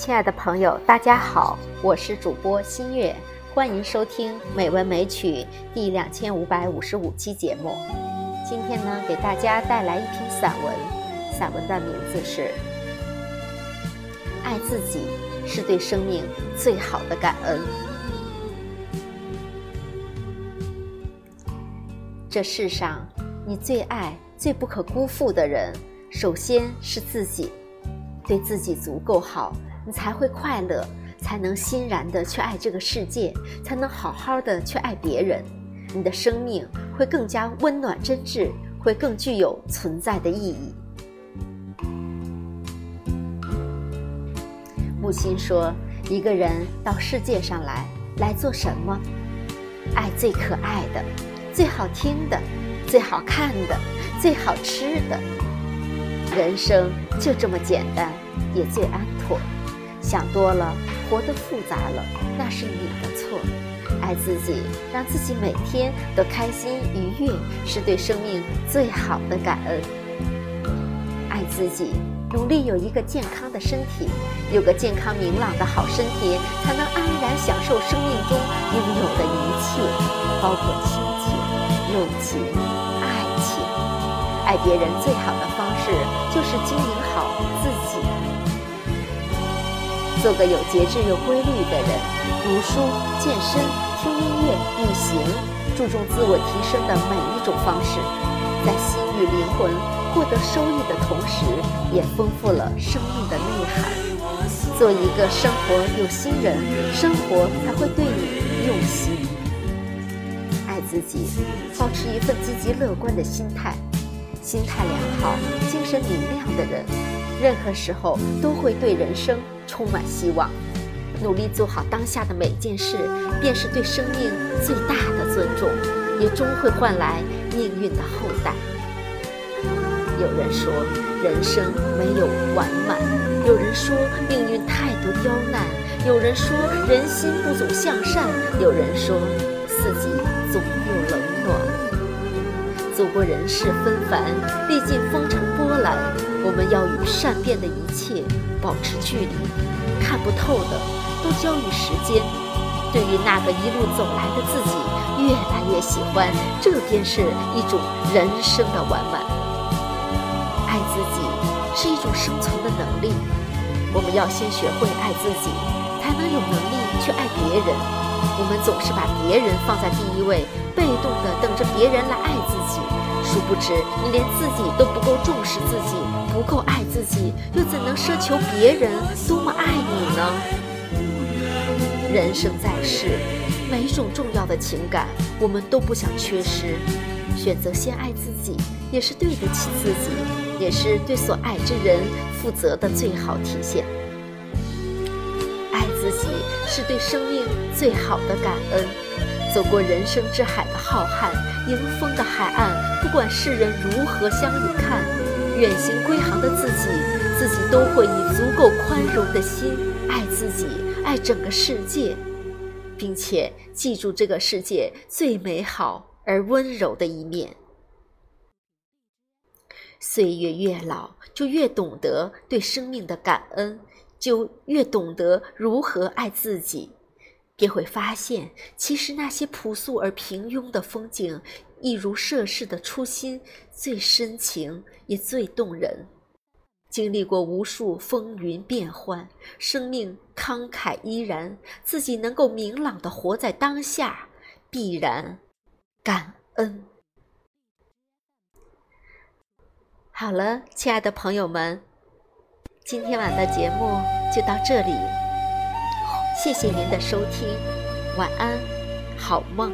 亲爱的朋友，大家好，我是主播新月，欢迎收听《美文美曲》第两千五百五十五期节目。今天呢，给大家带来一篇散文，散文的名字是《爱自己是对生命最好的感恩》。这世上，你最爱、最不可辜负的人，首先是自己。对自己足够好，你才会快乐，才能欣然的去爱这个世界，才能好好的去爱别人。你的生命会更加温暖真挚，会更具有存在的意义。木心说：“一个人到世界上来，来做什么？爱最可爱的，最好听的，最好看的，最好吃的。”人生就这么简单，也最安妥。想多了，活得复杂了，那是你的错。爱自己，让自己每天都开心愉悦，是对生命最好的感恩。爱自己，努力有一个健康的身体，有个健康明朗的好身体，才能安然享受生命中拥有的一切，包括亲情、友情。爱情。爱别人最好的方式就是经营好自己，做个有节制又规律的人，读书、健身、听音乐、旅行，注重自我提升的每一种方式，在心与灵魂获得收益的同时，也丰富了生命的内涵。做一个生活有心人，生活才会对你用心。爱自己，保持一份积极乐观的心态。心态良好、精神明亮的人，任何时候都会对人生充满希望。努力做好当下的每件事，便是对生命最大的尊重，也终会换来命运的厚待。有人说人生没有完满，有人说命运太多刁难，有人说人心不总向善，有人说四季总有冷。走过人世纷繁，历尽风尘波澜，我们要与善变的一切保持距离，看不透的都交于时间。对于那个一路走来的自己，越来越喜欢，这便是一种人生的完满。爱自己是一种生存的能力，我们要先学会爱自己，才能有能力去爱别人。我们总是把别人放在第一位。被动的等着别人来爱自己，殊不知你连自己都不够重视自己，不够爱自己，又怎能奢求别人多么爱你呢？人生在世，每种重要的情感，我们都不想缺失。选择先爱自己，也是对得起自己，也是对所爱之人负责的最好体现。是对生命最好的感恩。走过人生之海的浩瀚，迎风的海岸，不管世人如何相与看，远行归航的自己，自己都会以足够宽容的心爱自己，爱整个世界，并且记住这个世界最美好而温柔的一面。岁月越老，就越懂得对生命的感恩，就越懂得如何爱自己。便会发现，其实那些朴素而平庸的风景，一如涉世的初心，最深情也最动人。经历过无数风云变幻，生命慷慨依然，自己能够明朗的活在当下，必然感恩。好了，亲爱的朋友们，今天晚的节目就到这里。谢谢您的收听，晚安，好梦。